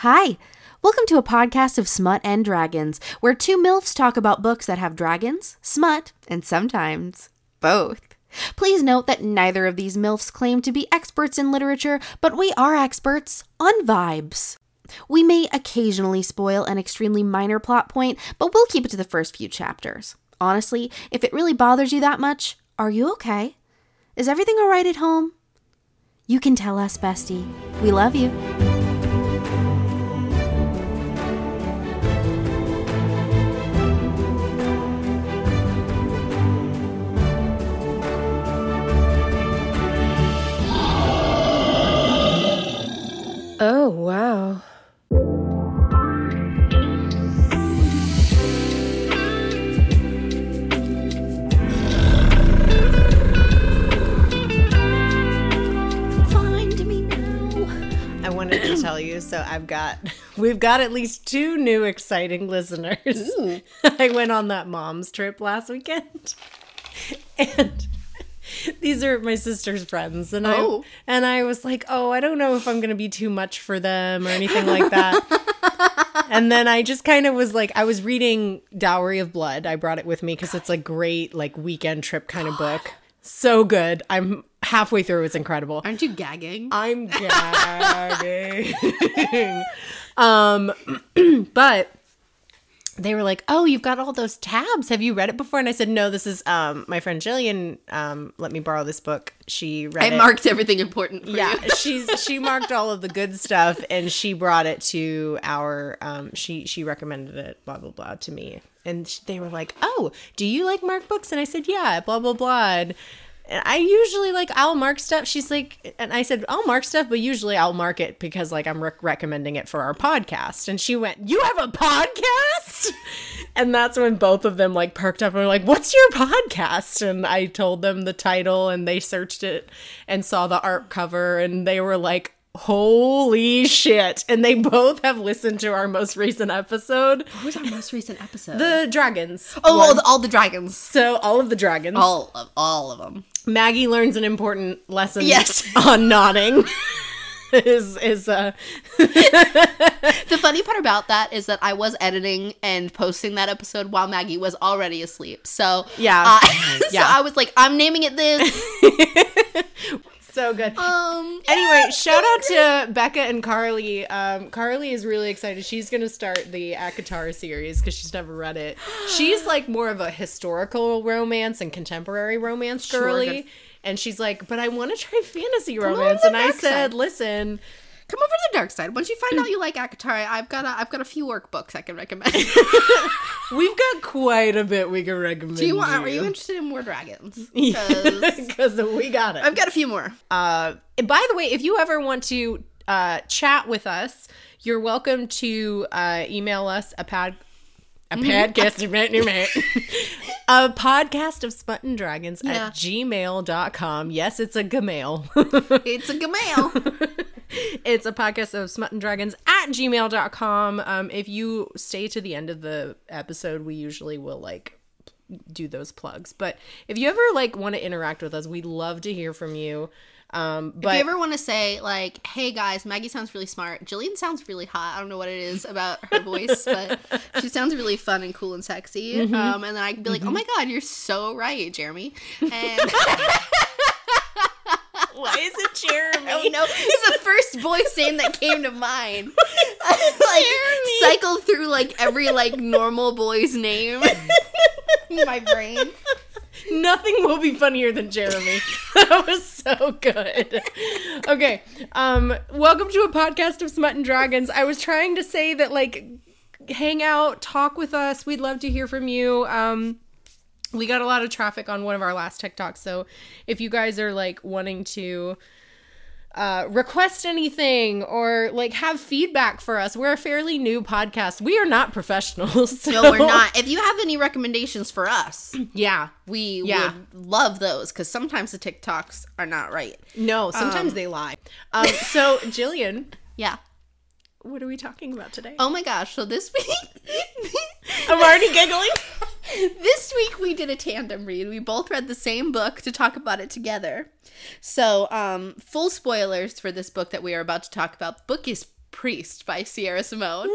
Hi. Welcome to a podcast of Smut and Dragons, where two MILFs talk about books that have dragons, smut, and sometimes both. Please note that neither of these MILFs claim to be experts in literature, but we are experts on vibes. We may occasionally spoil an extremely minor plot point, but we'll keep it to the first few chapters. Honestly, if it really bothers you that much, are you okay? Is everything alright at home? You can tell us, bestie. We love you. Oh, wow. Find me now. I wanted to tell you, so I've got we've got at least two new exciting listeners. I went on that mom's trip last weekend. And these are my sister's friends and Oh. I and I was like, "Oh, I don't know if I'm going to be too much for them or anything like that." and then I just kind of was like I was reading Dowry of Blood. I brought it with me cuz it's a great like weekend trip kind of book. So good. I'm halfway through. It's incredible. Aren't you gagging? I'm gagging. um, but they were like, "Oh, you've got all those tabs. Have you read it before?" And I said, "No, this is um my friend Jillian. Um, let me borrow this book. She read I it. marked everything important for Yeah, you. she's she marked all of the good stuff, and she brought it to our. Um, she she recommended it. Blah blah blah to me, and they were like, "Oh, do you like mark books?" And I said, "Yeah." Blah blah blah. And and I usually like I'll mark stuff. She's like, and I said I'll mark stuff, but usually I'll mark it because like I'm rec- recommending it for our podcast. And she went, "You have a podcast?" And that's when both of them like perked up and were like, "What's your podcast?" And I told them the title, and they searched it and saw the art cover, and they were like. Holy shit. And they both have listened to our most recent episode, What was our most recent episode? The Dragons. oh, all the, all the dragons. so all of the dragons. All of all of them. Maggie learns an important lesson Yes. on nodding. is is uh The funny part about that is that I was editing and posting that episode while Maggie was already asleep. So Yeah. uh, so Yeah. I was like, I'm naming it this. So good. Um, Anyway, shout out to Becca and Carly. Um, Carly is really excited. She's going to start the ACOTAR series because she's never read it. She's like more of a historical romance and contemporary romance Sure, girly. good. And she's like, but I want to try fantasy romance. And I said, side. listen, come over to the dark side. Once you find out you like ACOTAR, I've got a, I've got a few workbooks I can recommend. we've got quite a bit we can recommend. Do you want? Are you you. interested in more dragons? Because we got it. I've got a few more. Uh, by the way, if you ever want to uh, chat with us, you're welcome to uh, email us a pad. A podcast a podcast of smut and dragons Yeah. at gmail.com. Yes, it's a gmail. It's a gmail. it's a podcast of smut and dragons at gmail.com. Um, if you stay to the end of the episode, we usually will like do those plugs. But if you ever like want to interact with us, we'd love to hear from you. Um, but if you ever want to say like, "Hey guys, Maggie sounds really smart. Jillian sounds really hot. I don't know what it is about her voice, but she sounds really fun and cool and sexy." Mm-hmm. Um, and then I could be like, "Oh my god, you're so right, Jeremy." And Why is it Jeremy? oh no, it's the first voice name that came to mind. I like cycled through like every like normal boy's name in my brain. Nothing will be funnier than Jeremy. that was so good. Okay. Um, welcome to a podcast of Smut and Dragons. I was trying to say that like hang out, talk with us. We'd love to hear from you. Um we got a lot of traffic on one of our last TikToks. So if you guys are like wanting to uh, request anything or like have feedback for us, we're a fairly new podcast. We are not professionals. No, we're not. If you have any recommendations for us, Yeah. we Yeah. would love those because sometimes the TikToks are not right. No, sometimes Um, they lie. Um, so, Jillian, Yeah. what are we talking about today? Oh my gosh. So this week, I'm already giggling. this week we did a tandem read. We both read the same book to talk about it together. So, um, full spoilers for this book that we are about to talk about. The book is Priest by Sierra Simone.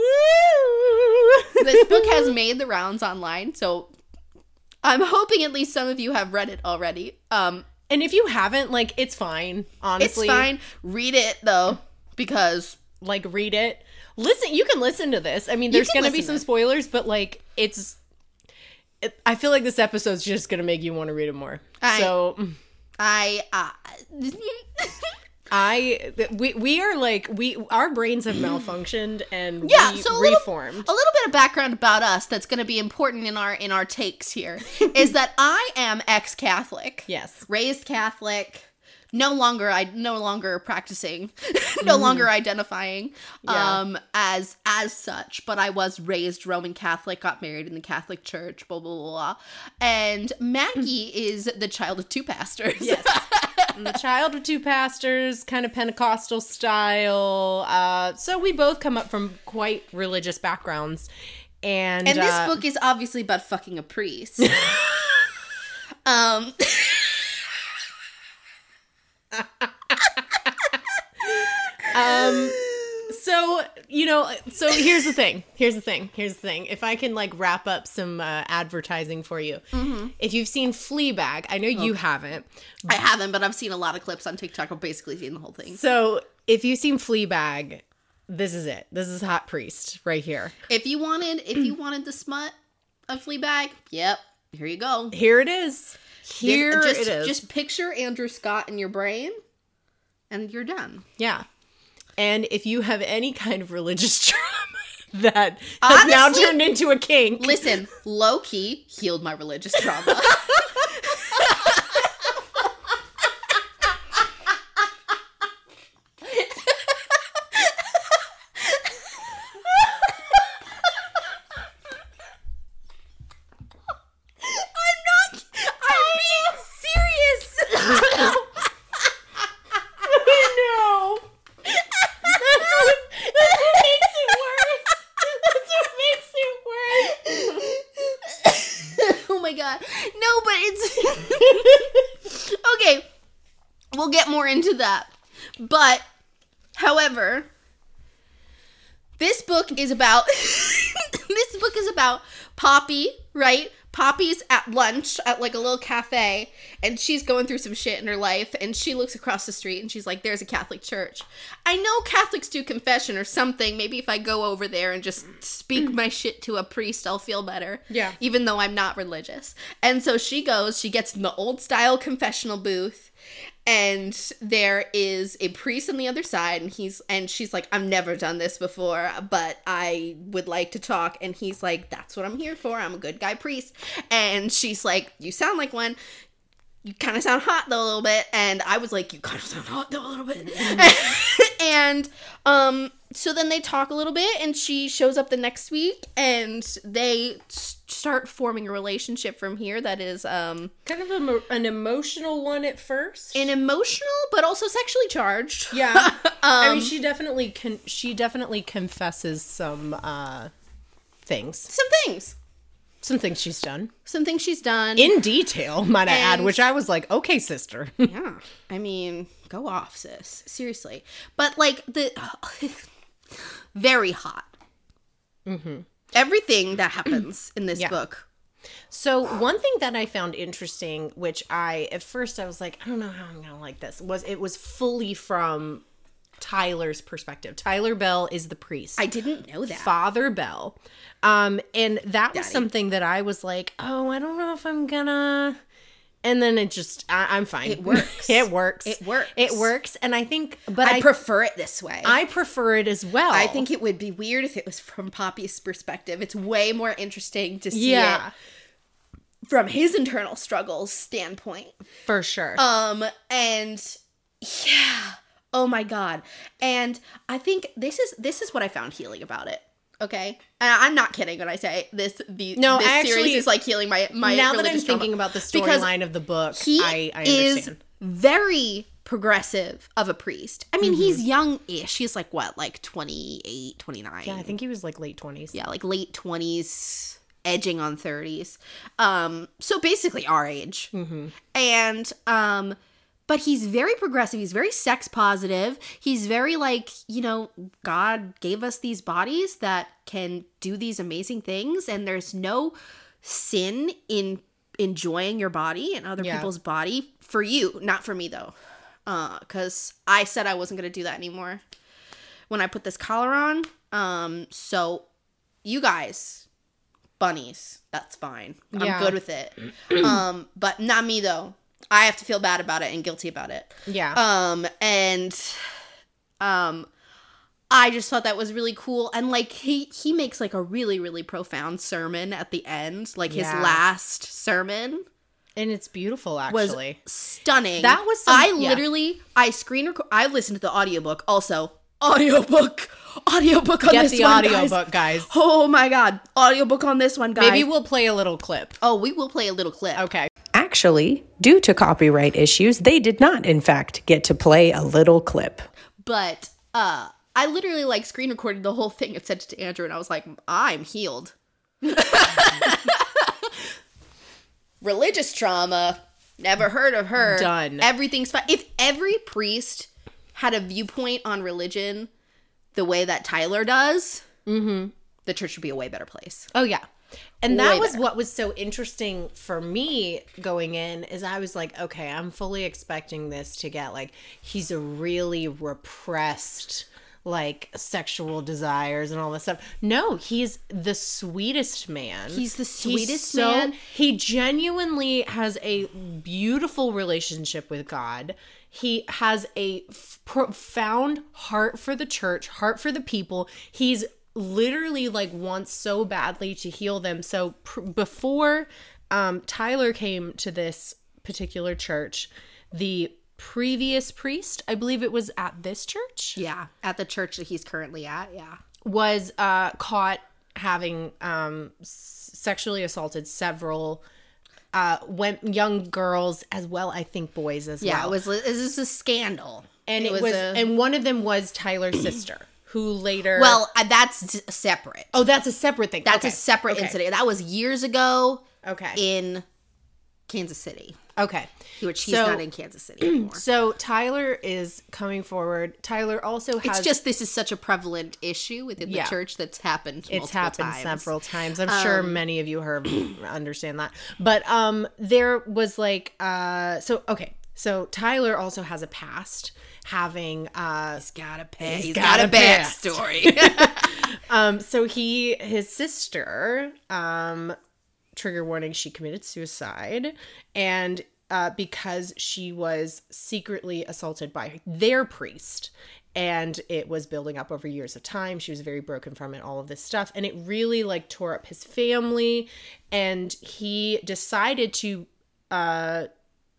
this book has made the rounds online, so I'm hoping at least some of you have read it already. Um, And if you haven't, like, it's fine. Honestly, it's fine. Read it though, because Like, read it. Listen. You can listen to this. I mean, there's gonna be some spoilers, but like, it's. It, I feel like this episode's just gonna make you want to read it more. I- so I uh, I th- we we are like we our brains have malfunctioned and yeah. we So a little, reformed. a little bit of background about us that's going to be important in our in our takes here is that I am ex-Catholic. Yes. raised Catholic, no longer I no longer practicing, no longer identifying Yeah. um as as such, but I was raised Roman Catholic, got married in the Catholic Church, blah blah blah. blah. And Maggie is the child of two pastors. Yes. The child of two pastors, kind of Pentecostal style. Uh, so we both come up from quite religious backgrounds. And, And this uh, book is obviously about fucking a priest. um um so you know so here's the thing here's the thing here's the thing if i can like wrap up some uh, advertising for you Mm-hmm. if you've seen fleabag i know you haven't I haven't, but I've seen a lot of clips on TikTok. I've basically seen the whole thing. so if you've seen fleabag this is it this is hot priest right here If you wanted, if you wanted the smut of Fleabag, yep, here you go. here it is here just, it is Just picture Andrew Scott in your brain, and you're done. yeah and if you have any kind of religious trauma that has now turned into a kink Listen, low key healed my religious trauma. I'm not. I'm being serious. no. That's what, that's what makes it worse. That's what makes it worse. oh my god. No, but it's Okay. We'll get more into that. But however, this book is about this book is about Poppy, right? Poppy's at lunch at like a little cafe and she's going through some shit in her life and she looks across the street and she's like there's a Catholic church. I know Catholics do confession or something. Maybe if I go over there and just speak my shit to a priest, I'll feel better. Yeah. Even though I'm not religious. And so she goes, she gets in the old style confessional booth and there is a priest on the other side and he's and she's like i've never done this before but i would like to talk. And he's like that's what i'm here for. I'm a good guy priest. And she's like you sound like one. You kind of sound hot though a little bit. And i was like you kind of sound hot though a little bit. And um so then they talk a little bit and she shows up the next week and they start forming a relationship from here that is um Kind of a, an emotional one at first. an emotional but also sexually charged yeah. I Um, mean, she definitely con- she definitely confesses some uh things. some things Some things she's done. some things she's done In detail, might I add, which I was like, okay, sister. yeah i mean go off sis seriously but like the very hot everything that happens in this Yeah. book So one thing that I found interesting, which I at first I was like, I don't know how I'm gonna like this, was it was fully from Tyler's perspective. Tyler Bell is the priest. i didn't know that Father Bell. Um, and that was something that I was like, oh, I don't know if I'm gonna. And then it just, I, I'm fine. It works. it works. It works. It works. And I think, but I, I, prefer it this way. I prefer it as well. I think it would be weird if it was from Poppy's perspective. It's way more interesting to see yeah, it from his internal struggles standpoint. for sure. Um and yeah. Oh my god. And I think this is this is what I found healing about it. Okay? And I'm not kidding when I say this the No, this I series is like healing my my now that I'm trauma. thinking about the storyline of the book, he I, I is understand. very progressive of a priest. I mean, Mm-hmm. he's young-ish. He's like what, like 28, 29. Yeah, I think he was like late 20s. yeah, like late 20s, edging on 30s. Um so basically our age. Mm-hmm. And um but he's very progressive. He's very sex positive. He's very like, you know, God gave us these bodies that can do these amazing things and there's no sin in enjoying your body and other Yeah. people's body for you, not for me though. Uh cuz I said I wasn't going to do that anymore when I put this collar on. Um so you guys bunnies, that's fine. Yeah. I'm good with it. um but not me though. I have to feel bad about it and guilty about it. Yeah. Um and um I just thought that was really cool and like he he makes like a really really profound sermon at the end, like his Yeah. last sermon and it's beautiful actually. stunning. That was some- I yeah. literally I screen record I listened to the audiobook also. Audiobook. Audiobook on Get this the one, guys. audiobook, guys. Oh my god. Audiobook on this one, guys. Maybe we'll play a little clip. Oh, we will play a little clip. Okay. Actually, due to copyright issues, they did not, in fact, get to play a little clip. but uh I literally like screen recorded the whole thing and sent it to Andrew and I was like, I'm healed. Religious trauma. Never heard of her. Done. Everything's fine. If every priest had a viewpoint on religion the way that Tyler does, the church would be a way better place. Oh yeah. And that Way was better. what was so interesting for me going in is I was like, okay, I'm fully expecting this to get like he's a really repressed like sexual desires and all this stuff. No, he's the sweetest man. He's the sweetest man. He genuinely has a beautiful relationship with God. He has a f- profound heart for the church, heart for the people. He's literally like wants so badly to heal them. So pr- before um, Tyler came to this particular church, the previous priest, I believe it was at this church, Yeah, at the church that he's currently at. Yeah. was uh, caught having um, s- sexually assaulted several uh, went young girls as well. I think boys as Yeah, well. Yeah, it was this is a scandal. and it, was, a- and one of them was Tyler's sister, who later. well, uh, that's separate. oh, that's a separate thing. That's Okay. a separate Okay. incident. That was years ago Okay. in Kansas City, okay. which he's So- not in Kansas City anymore. So Tyler is coming forward. Tyler also has. It's just this is such a prevalent issue within the Yeah. church that's happened. it's happened times. several times i'm sure many of you heard understand that but um there was like uh so okay so tyler also has a past having uh He's got a pay. He's He's got got, a a past. backstory. um so he his sister um trigger warning she committed suicide and uh, because she was secretly assaulted by their priest and it was building up over years of time she was very broken from it all of this stuff and it really like tore up his family and he decided to uh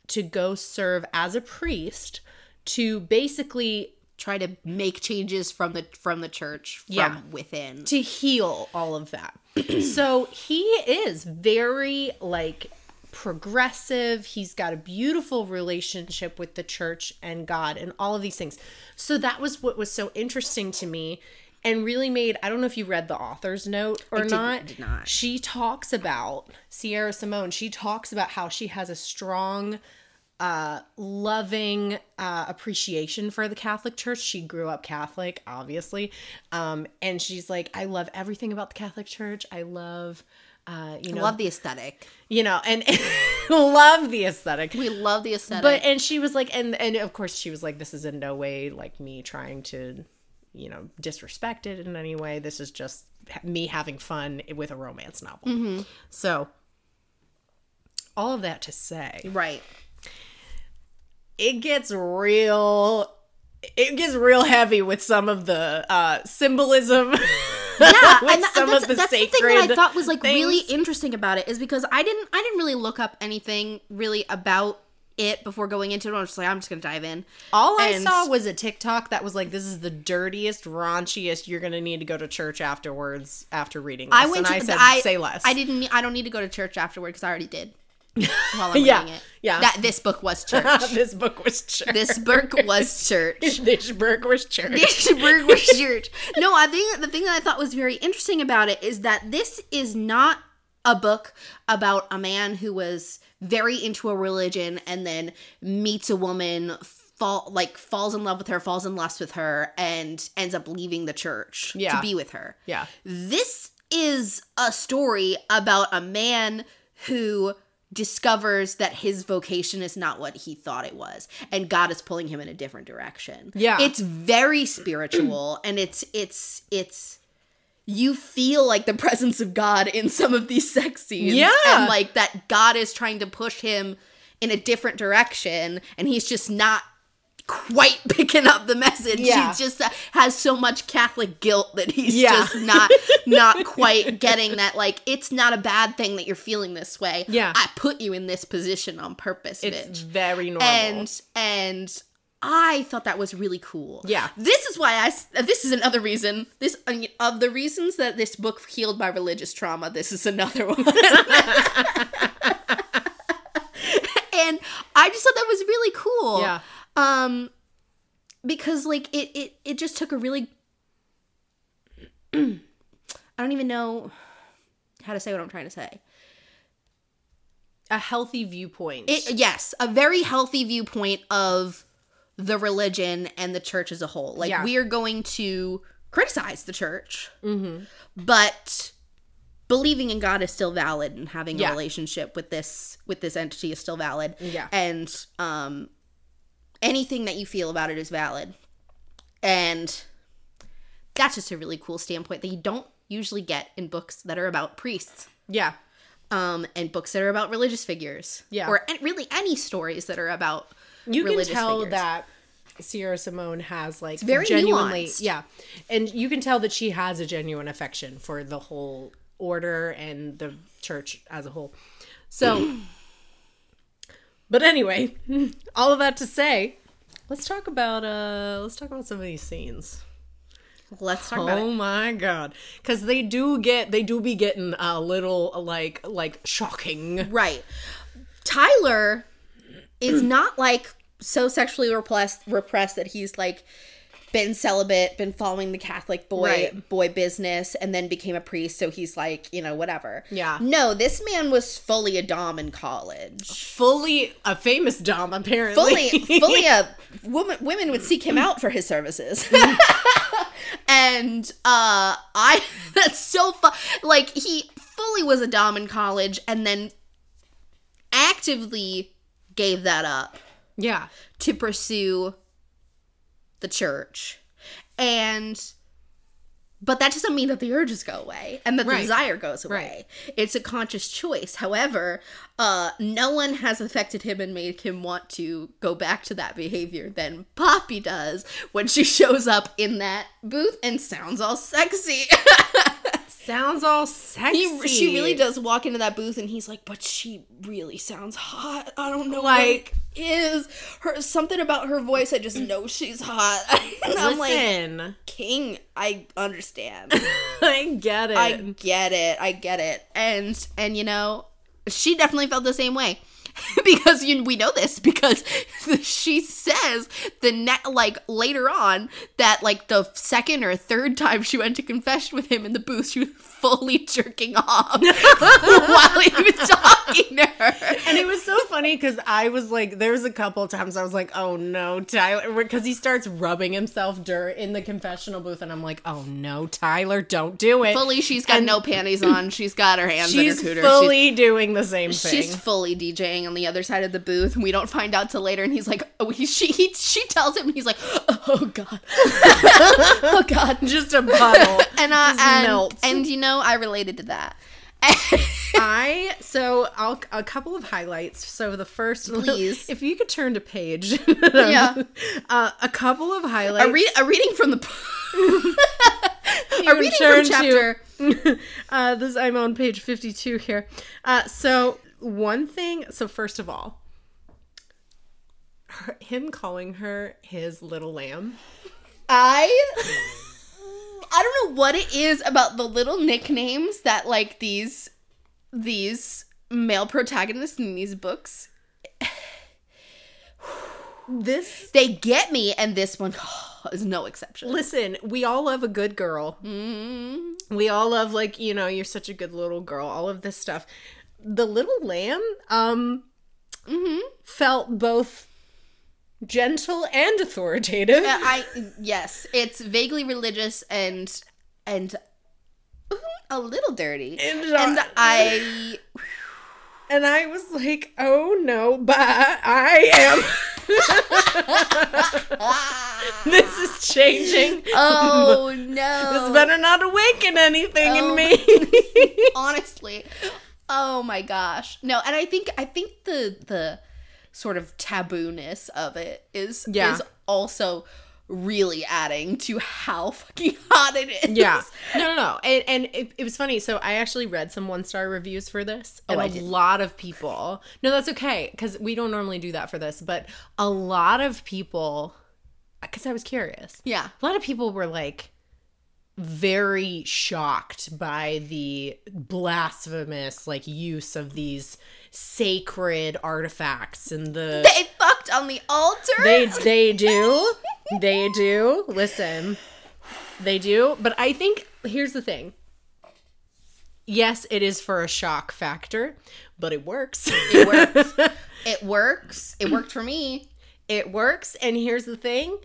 to go serve as a priest to basically Try to make changes from the from the church from Yeah. within. to heal all of that. so he is very like progressive. He's got a beautiful relationship with the church and God and all of these things. So that was what was so interesting to me and really made I don't know if you read the author's note or did- not. did not. She talks about Sierra Simone. She talks about how she has a strong uh loving uh appreciation for the catholic church. She grew up catholic obviously. Um and she's like i love everything about the catholic church. I love uh you know love the aesthetic. you know and love the aesthetic. We love the aesthetic. but and she was like and and of course she was like this is in no way like me trying to you know disrespect it in any way. This is just me having fun with a romance novel. So all of that to say right. It gets real it gets real heavy with some of the uh symbolism yeah, with and some that's, of the that's the thing that I thought was like really interesting about it is because I didn't I didn't really look up anything really about it before going into it. I was just like, I'm just gonna dive in. all i saw was a tiktok that was like this is the dirtiest raunchiest you're gonna need to go to church afterwards after reading this. I went and to i said I, say less I didn't. I don't need to go to church afterward because I already did. While I'm Yeah, reading it, yeah. That this book was church. this book was church this book was church. this book was church This book was church. No, I think the thing that I thought was very interesting about it is that this is not a book about a man who was very into a religion and then meets a woman fall like falls in love with her falls in lust with her and ends up leaving the church Yeah. to be with her Yeah. this is a story about a man who discovers that his vocation is not what he thought it was and God is pulling him in a different direction. Yeah. It's very spiritual and it's it's it's you feel like the presence of God in some of these sex scenes. Yeah. And like that God is trying to push him in a different direction and he's just not quite picking up the message. Yeah. He just has so much Catholic guilt that he's Yeah. just not not quite getting that like it's not a bad thing that you're feeling this way. Yeah. I put you in this position on purpose, It's bitch. very normal. And and I thought that was really cool. Yeah. This is why I this is another reason. This of the reasons that this book healed my religious trauma, this is another one. and I just thought that was really cool. Yeah. Um because like it it it just took a really I don't even know how to say what I'm trying to say. a healthy viewpoint. It yes, a very healthy viewpoint of the religion and the church as a whole. Like Yeah. we are going to criticize the church, but believing in God is still valid, and having Yeah. a relationship with this with this entity is still valid. Yeah. and um, anything that you feel about it is valid, and that's just a really cool standpoint that you don't usually get in books that are about priests yeah. um, and books that are about religious figures. Yeah. Or an- really any stories that are about You can tell figures. that Sierra Simone has like very genuinely nuanced. yeah. And you can tell that she has a genuine affection for the whole order and the church as a whole. So But anyway, all of that to say, let's talk about uh let's talk about some of these scenes. Let's talk about Oh my god. Cuz they do get they do be getting a little like like shocking. Right. Tyler is not like so sexually repressed repressed that he's like been celibate, been following the Catholic boy Right. boy business, and then became a priest. So he's like, you know, whatever. Yeah. No, this man was fully a dom in college. Fully a famous dom apparently. fully fully a woman women would seek him out for his services and uh i that's so fun like he fully was a dom in college and then actively gave that up yeah. to pursue the church and but that doesn't mean that the urges go away and that the desire goes away. It's a conscious choice. However, uh, no one has affected him and made him want to go back to that behavior than Poppy does when she shows up in that booth and sounds all sexy. Sounds all sexy. he, she really does walk into that booth and he's like, but she really sounds hot. I don't know Like- what is her something about her voice. I just know she's hot. and I'm like, King, I understand. I get it. I get it. I get it. And and you know, she definitely felt the same way. because you, we know this because she says the net like later on that like the second or third time she went to confession with him in the booth she was fully jerking off while he was talking to her and it was so funny because I was like, there was a couple times I was like, oh no, Tyler, because he starts rubbing himself dirt in the confessional booth, and I'm like, oh no, Tyler, don't do it. fully she's got And- no panties on she's got her hands She's in her cooter She's fully doing the same thing. she's fully DJing on the other side of the booth, and we don't find out till later. And he's like, "Oh, he, she, he, she tells him, and he's like, oh god, oh god." just a puddle. And uh, and, melts. and you know, I related to that. I so I'll a couple of highlights. So the first, Please. if you could turn to page, Yeah. uh, a couple of highlights. a, read, a reading from the a reading from to- chapter. uh, this I'm on page 52 here. Uh, so one thing. So first of all, her, him calling her his little lamb. I I don't know what it is about the little nicknames that like these these male protagonists in these books This they get me, and this one is no exception. listen, we all love a good girl. Mm, We all love like, you know, you're such a good little girl, all of this stuff. The little lamb um felt both gentle and authoritative. Uh, I yes, it's vaguely religious and and a little dirty. And, And I And I was like, "Oh no, but I am This is changing. oh no! This better not awaken anything Oh. in me." Honestly. Oh my gosh. No, and I think I think the the sort of taboo-ness of it is Yeah. is also really adding to how fucking hot it is. Yeah. No, no, no. And, and it, it was funny. So I actually read some one star reviews for this. Oh, and Oh, a lot of people, no, that's okay. Because we don't normally do that for this. But a lot of people, because I was curious, Yeah. a lot of people were like very shocked by the blasphemous like use of these sacred artifacts and the They fucked on the altar. they they do. They do. Listen. They do, but I think here's the thing. Yes, it is for a shock factor, but it works. It works. it works. It worked for me. it works, and here's the thing.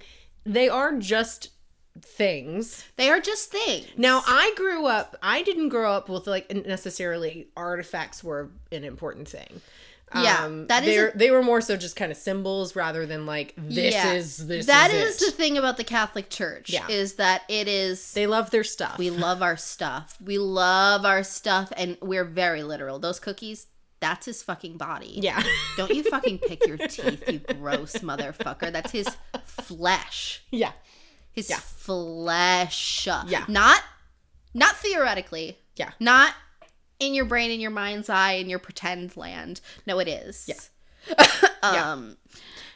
They are just things. They are just things. Now, I grew up, I didn't grow up with like necessarily artifacts were an important thing. Yeah, um, that is a- they were more so just kind of symbols rather than like this Yeah. is this That is, is the thing about the Catholic Church. Yeah. Is that it is they love their stuff. we love our stuff. We love our stuff and we're very literal. Those cookies, that's his fucking body. yeah. Don't you fucking pick your teeth, you gross motherfucker. That's his flesh. yeah. His Yeah. flesh. Yeah. Not not theoretically. Yeah. Not in your brain, in your mind's eye, in your pretend land. No, it is. Yeah. um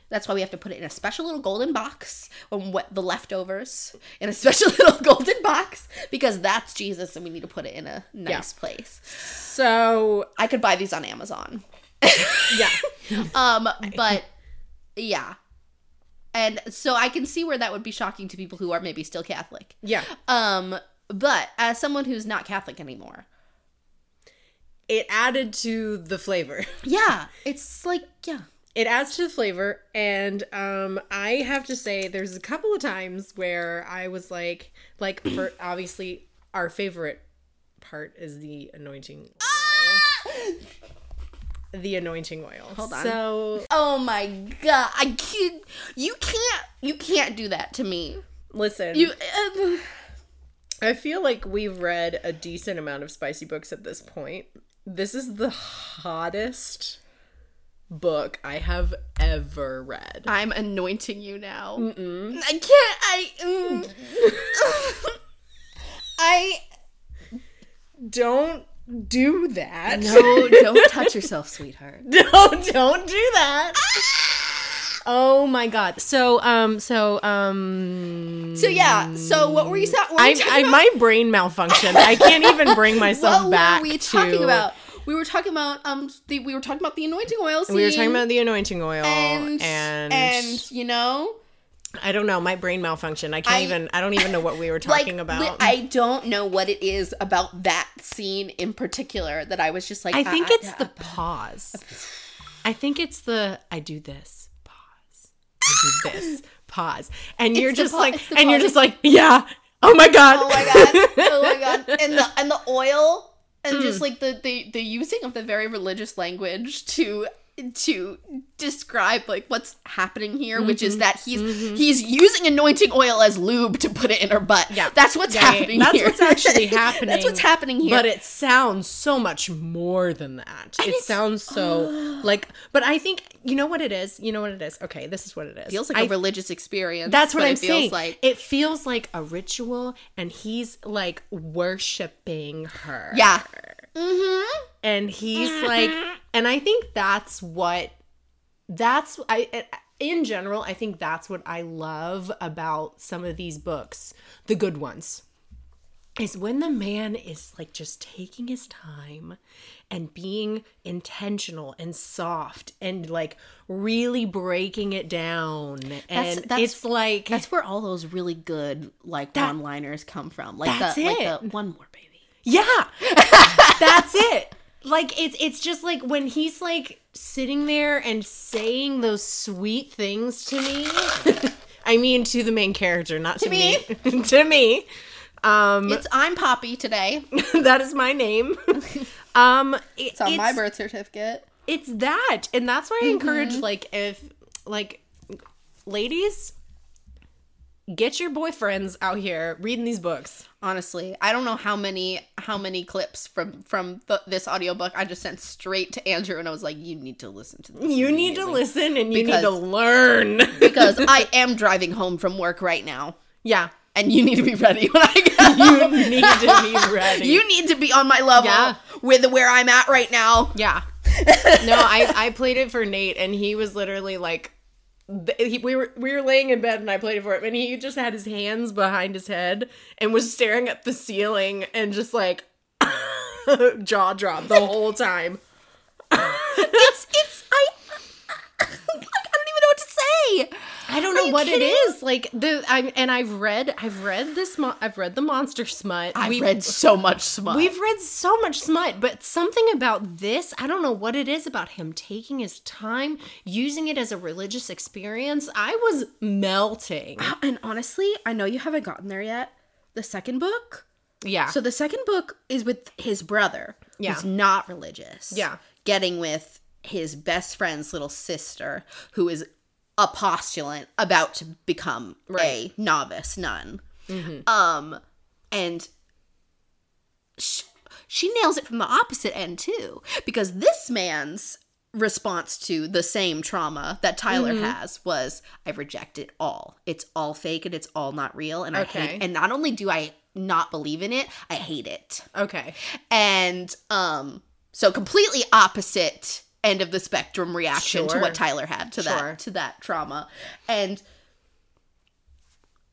that's why we have to put it in a special little golden box and what the leftovers in a special little golden box because that's Jesus and we need to put it in a nice place. So I could buy these on Amazon. yeah. Um but yeah. And so I can see where that would be shocking to people who are maybe still Catholic. Yeah. Um but as someone who's not Catholic anymore. It added to the flavor. Yeah, it's like yeah. It adds to the flavor and um I have to say there's a couple of times where I was like like for obviously our favorite part is the anointing oil. The anointing oil. Hold on. So Oh my god, I can't. You can't. You can't do that to me. listen, You. Uh, I feel like we've read a decent amount of spicy books at this point. This is the hottest book I have ever read. I'm anointing you now. I can't. I. mm. I. Don't do that. No, don't touch yourself, sweetheart. No, don't do that. Oh my god. So um so um So yeah. So what were you? sa- What were I, you I my brain malfunctioned. I can't even bring myself what back were we to talking about? We were talking about um. The, we were talking about the anointing oil. Scene, We were talking about the anointing oil and and and you know I don't know, my brain malfunctioned. I can't I- even I don't even know what we were like talking about. I don't know what it is about that scene in particular that I was just like I think uh, it's uh, the pause. I think it's the I do this pause. I do this pause, and you're just pa- like, it's and you're just like, yeah. Oh my god. oh my god oh my god and the and the oil and Hmm. just like the the the using of the very religious language to to describe like what's happening here which Mm-hmm. is that he's he's using anointing oil as lube to put it in her butt Yeah. that's what's Yeah, yeah, happening That's here. what's actually happening. that's what's happening here But it sounds so much more than that. it sounds so like. But I think you know what it is. You know what it is. Okay, this is what it is. feels like I a religious experience That's what I'm it feels saying. like it feels like a ritual, and he's like worshiping her. yeah mm-hmm and he's like, and I think that's what that's I. In general, I think that's what I love about some of these books, the good ones, is when the man is like just taking his time and being intentional and soft and like really breaking it down. And that's- it's like That's where all those really good like That- one-liners come from. Like That's the like it. the one more baby. Yeah. That's it. Like it's it's just like when he's like sitting there and saying those sweet things to me. I mean to the main character, not to, me. me. to me. Um It's I'm Poppy today. that is my name. um it- It's on my birth certificate. it's that and that's why i encourage like if like ladies get your boyfriends out here reading these books Honestly, I don't know how many how many clips from from the, this audiobook I just sent straight to Andrew, and I was like, "You need to listen to this. you need to listen and you need to learn because I am driving home from work right now, yeah and you need to be ready when I go. you need to be ready You need to be on my level Yeah. with where I'm at right now. yeah no i i played it for nate and he was literally like th- he, we were we were laying in bed and I played it for him and he just had his hands behind his head and was staring at the ceiling and just like jaw dropped the whole time. It's it's I. I don't even know what to say. I don't know what it kidding? is like the I and I've read I've read this mo- I've read the monster smut. I've We've- read so much smut. We've read so much smut, but something about this, I don't know what it is about him taking his time, using it as a religious experience. I was melting. Ah, and honestly, I know you haven't gotten there yet. The second book. Yeah. So the second book is with his brother, Yeah. who's not religious. Yeah. Getting with his best friend's little sister, who is a postulant about to become Right. a novice nun. Um, and sh- she nails it from the opposite end too, because this man's response to the same trauma that Tyler Mm-hmm. has was I reject it all. It's all fake and it's all not real and I hate and not only do I not believe in it, I hate it. okay. And um so completely opposite end of the spectrum reaction to what Tyler had to Sure. that to that trauma. And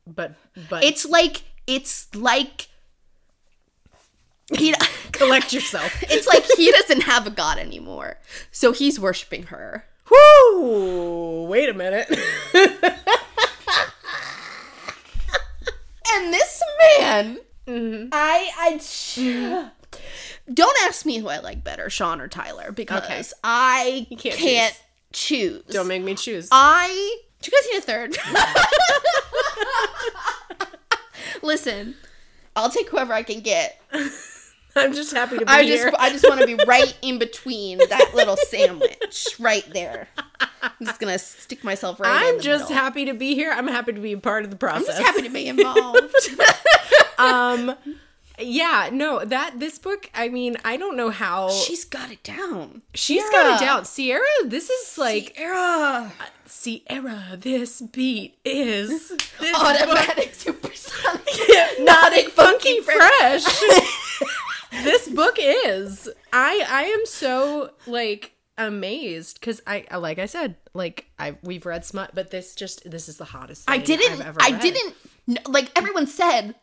But but it's like it's like he collect yourself. it's like he doesn't have a god anymore. So he's worshiping her. Whoo! Wait a minute. And this man, mm-hmm. I I don't ask me who I like better, Sean or Tyler, because Okay. I can't can't, choose. Don't make me choose. I. Do you guys need a third? Listen, I'll take whoever I can get. I'm just happy to be I here. just I just want to be right in between that little sandwich right there. I'm just gonna stick myself right. in I'm just middle. happy to be here. I'm happy to be a part of the process. I'm just happy to be involved. um yeah, no, that this book, I mean, I don't know how She's got it down. she's got it down. Sierra, this is like Sierra. Uh, Sierra, this beat is this Automatic supersonic. hypnotic funky fresh. this book is. I I am so like amazed because I uh, like I said like I we've read smut, but this just this is the hottest. I didn't. I've ever I didn't. Like everyone said,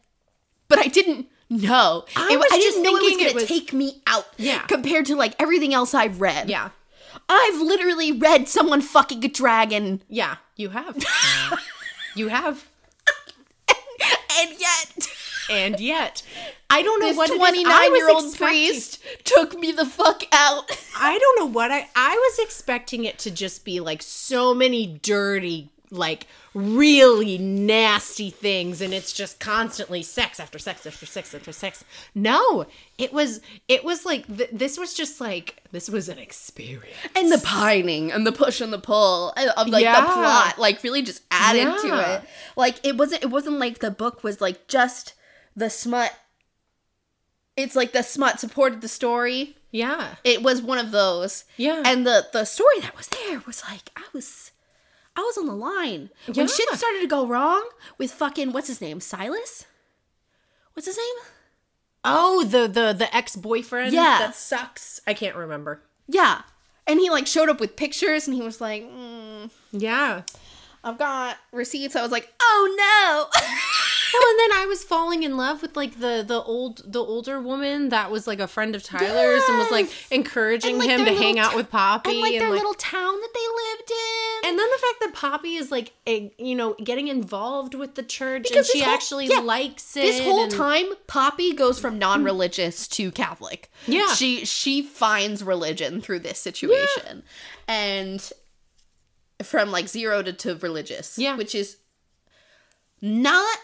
but I didn't know. I It- was I just didn't know it was gonna was- take me out. Yeah. Compared to like everything else I've read. Yeah, I've literally read someone fucking a dragon, yeah, you have, you have, and yet and yet I don't know this what it is. I twenty was nine year old priest took me the fuck out. I don't know what I I was expecting it to just be like so many dirty like really nasty things and it's just constantly sex after sex after sex after sex. No, it was it was like th- this was just like this was an experience. and the pining and the push and the pull of like Yeah. the plot like really just added Yeah. to it like it wasn't it wasn't like the book was like just the smut it's like the smut supported the story Yeah. it was one of those Yeah. and the the story that was there was like i was i was on the line when Yeah. shit started to go wrong with fucking what's his name silas what's his name Oh, the the the ex-boyfriend Yeah. that sucks. I can't remember. yeah and he like showed up with pictures and he was like mm, Yeah. I've got receipts. I was like, oh no. Well, and then I was falling in love with like the the old the older woman that was like a friend of Tyler's and was like encouraging And, like, him to hang out t- with Poppy and like their little town that they lived in. And then the fact that Poppy is like, a, you know, getting involved with the church and she whole- actually yeah, likes it. this whole and- time Poppy goes from mm. non-religious to Catholic. Yeah. She she finds religion through this situation. And from like zero to, to religious. Yeah. Which is not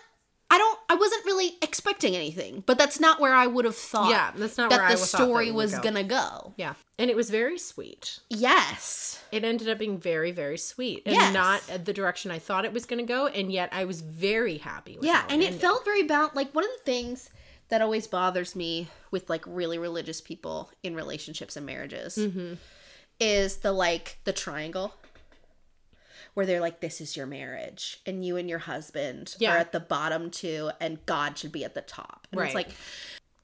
I don't I wasn't really expecting anything, but that's not where I would have thought Yeah, that's not that the that story it was go. gonna go. Yeah. And it was very sweet. Yes. It ended up being very, very sweet and Yes. not the direction I thought it was going to go. And yet I was very happy with Yeah, and it ended. felt very balanced. Like one of the things that always bothers me with like really religious people in relationships and marriages Mm-hmm. is the like the triangle where they're like, "This is your marriage, and you and your husband Yeah. are at the bottom too, and God should be at the top." And Right. it's like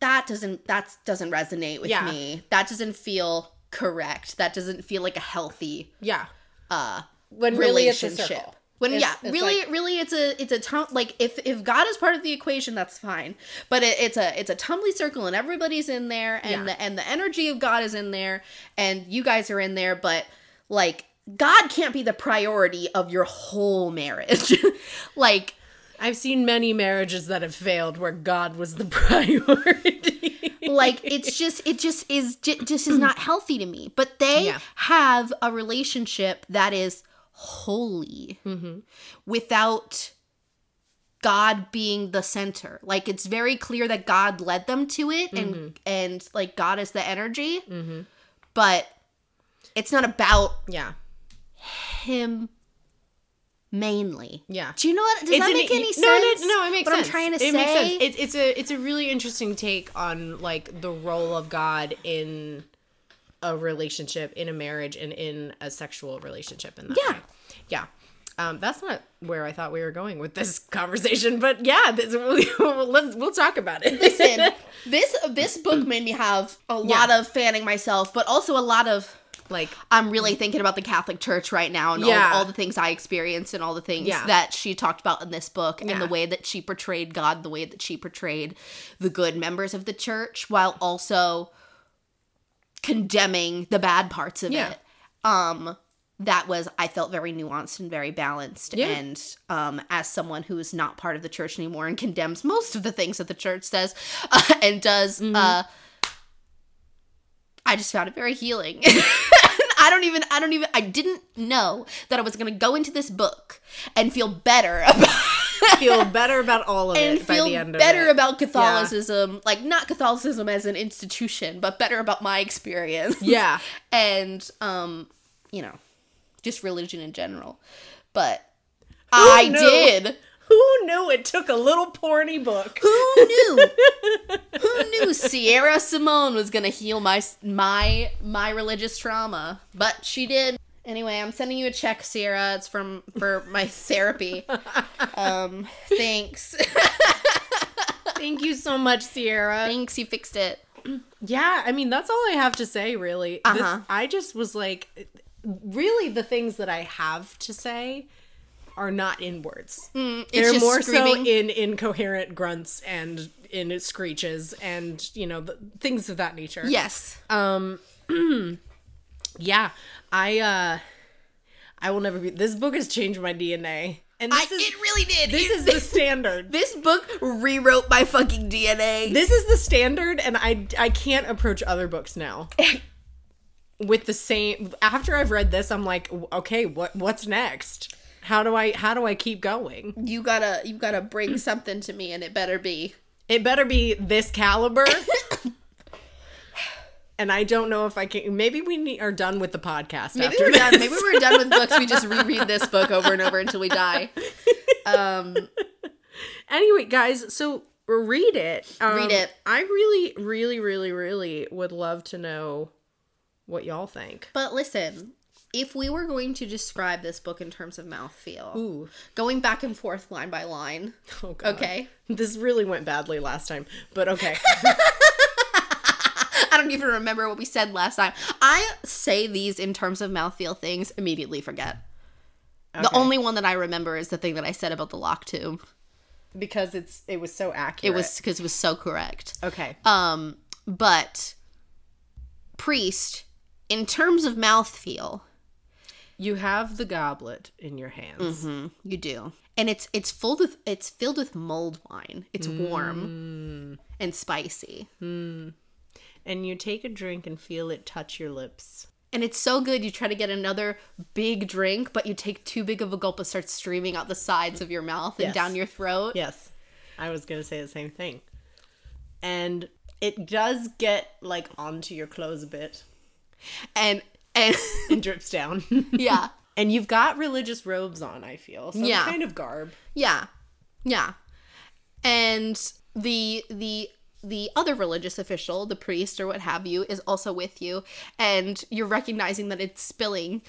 that doesn't that doesn't resonate with Yeah. me. That doesn't feel correct. That doesn't feel like a healthy Yeah. uh When really it's a relationship. circle. When It's- yeah, it's really, like- really, it's a it's a tum- like if if God is part of the equation, that's fine. But it, it's a it's a tumbly circle, and everybody's in there, and Yeah. the and the energy of God is in there, and you guys are in there. But like God can't be the priority of your whole marriage. like I've seen many marriages that have failed where God was the priority. like it's just it just is ju- just is not healthy to me but they Yeah. have a relationship that is holy Mm-hmm. without god being the center like it's very clear that god led them to it and Mm-hmm. and like god is the energy but it's not about yeah. Him mainly Yeah. do you know what does It's that an- make any sense No, no, no, it makes what sense. i'm trying to it say makes sense. It, it's a it's a really interesting take on like the role of God in a relationship, in a marriage, and in a sexual relationship. In that Yeah. way. yeah. Um, that's not where I thought we were going with this conversation, but yeah, this, we'll, let's we'll talk about it. Listen, this this book made me have a lot Yeah. of fanning myself, but also a lot of like I'm really thinking about the Catholic Church right now and Yeah. all, all the things I experienced and all the things Yeah. that she talked about in this book and the way that she portrayed God, the way that she portrayed the good members of the church while also condemning the bad parts of Yeah. it. Um that was I felt very nuanced and very balanced Yeah. and um as someone who is not part of the church anymore and condemns most of the things that the church says uh, and does Mm-hmm. uh I just found it very healing. I don't even I don't even I didn't know that I was going to go into this book and feel better about feel better about all of and it by the end better of it. Better about Catholicism, like not Catholicism as an institution, but better about my experience. yeah. and um, you know, just religion in general. But I knew? did. Who knew it took a little porny book? Who knew? Who knew Sierra Simone was gonna heal my my my religious trauma? But she did. Anyway, I'm sending you a check, Sierra. It's from for my therapy. Um, thanks. Thank you so much, Sierra. thanks, you fixed it. Yeah, I mean that's all I have to say really. Uh-huh. I just was like really the things that I have to say are not in words. Mm, They're more screaming. so in incoherent grunts and in screeches and you know the, things of that nature. yes. Um yeah, I uh I will never be this book has changed my DNA. And I, this is it really did. this It- is the standard. this book rewrote my fucking DNA. This is the standard, and I I can't approach other books now with the same. After I've read this, I'm like, okay, what what's next? How do I how do I keep going? you gotta you gotta bring something to me, and it better be. It better be this caliber. and I don't know if I can. Maybe we need, are done with the podcast. Maybe after we're done. Maybe we're done with books. We just reread this book over and over until we die. Um, anyway, guys, so read it. Um, Read it. I really, really, really, really would love to know what y'all think. but listen, if we were going to describe this book in terms of mouthfeel, Ooh. going back and forth line by line, Oh, God. okay. This really went badly last time, but okay. I don't even remember what we said last time. I say these in terms of mouthfeel things, immediately forget. The only one that I remember is the thing that I said about the lock tube. because it's it was so accurate. It was because it was so correct. okay. Um, but priest, in terms of mouthfeel, You have the goblet in your hands. Mm-hmm. You do. And it's it's filled with it's filled with mulled wine. It's warm mm. and spicy. Mm. And you take a drink and feel it touch your lips. And it's so good you try to get another big drink, but you take too big of a gulp, and it starts streaming out the sides of your mouth and Yes. down your throat. Yes. I was going to say the same thing. And it does get like onto your clothes a bit And and and drips down. yeah. and you've got religious robes on, I feel. Some Yeah. kind of garb. Yeah. Yeah. And the the the other religious official, the priest or what have you, is also with you and you're recognizing that it's spilling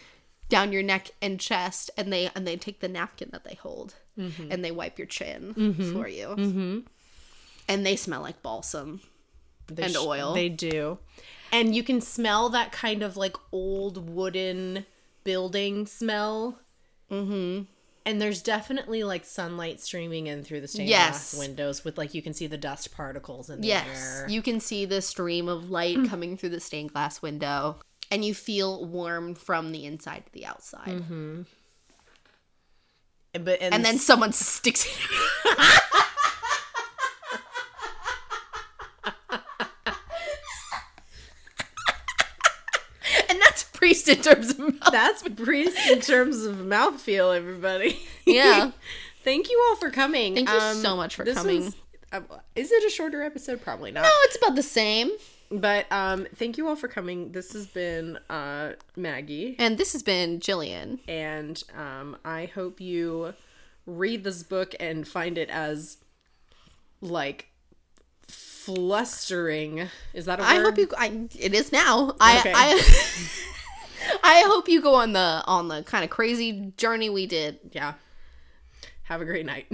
down your neck and chest and they and they take the napkin that they hold and they wipe your chin for you. Mm-hmm. And they smell like balsam. They And oil. They do. And you can smell that kind of like old wooden building smell. Mm-hmm. And there's definitely like sunlight streaming in through the stained Yes. glass windows with like you can see the dust particles in the Yes. air. You can see the stream of light coming through the stained glass window and you feel warm from the inside to the outside. but and, and then someone sticks and that's priest in terms of mouth. that's priest in terms of mouthfeel, everybody. yeah Thank you all for coming. Um, Thank you so much for coming. uh, is it a shorter episode? Probably not. no it's about the same But um, thank you all for coming. This has been uh, Maggie. and this has been jillian and um, I hope you read this book and find it as like flustering. Is that a word? i hope you I, it is now i Okay. i i hope you go on the on the kind of crazy journey we did Yeah. Have a great night.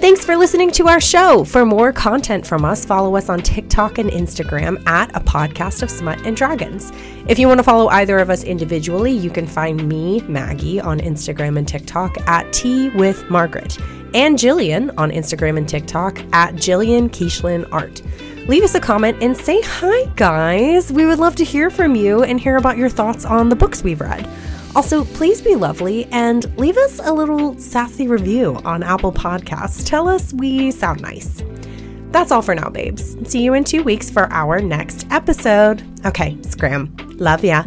Thanks for listening to our show. For more content from us, follow us on TikTok and Instagram at a podcast of smut and dragons. If you want to follow either of us individually, you can find me, Maggie, on Instagram and TikTok at Tea with Margaret, and Jillian on Instagram and TikTok at Jillian Kiechlin Art. Leave us a comment and say hi, guys. We would love to hear from you and hear about your thoughts on the books we've read. Also, please be lovely and leave us a little sassy review on Apple Podcasts. Tell us we sound nice. That's all for now, babes. See you in two weeks for our next episode. Okay, scram. Love ya.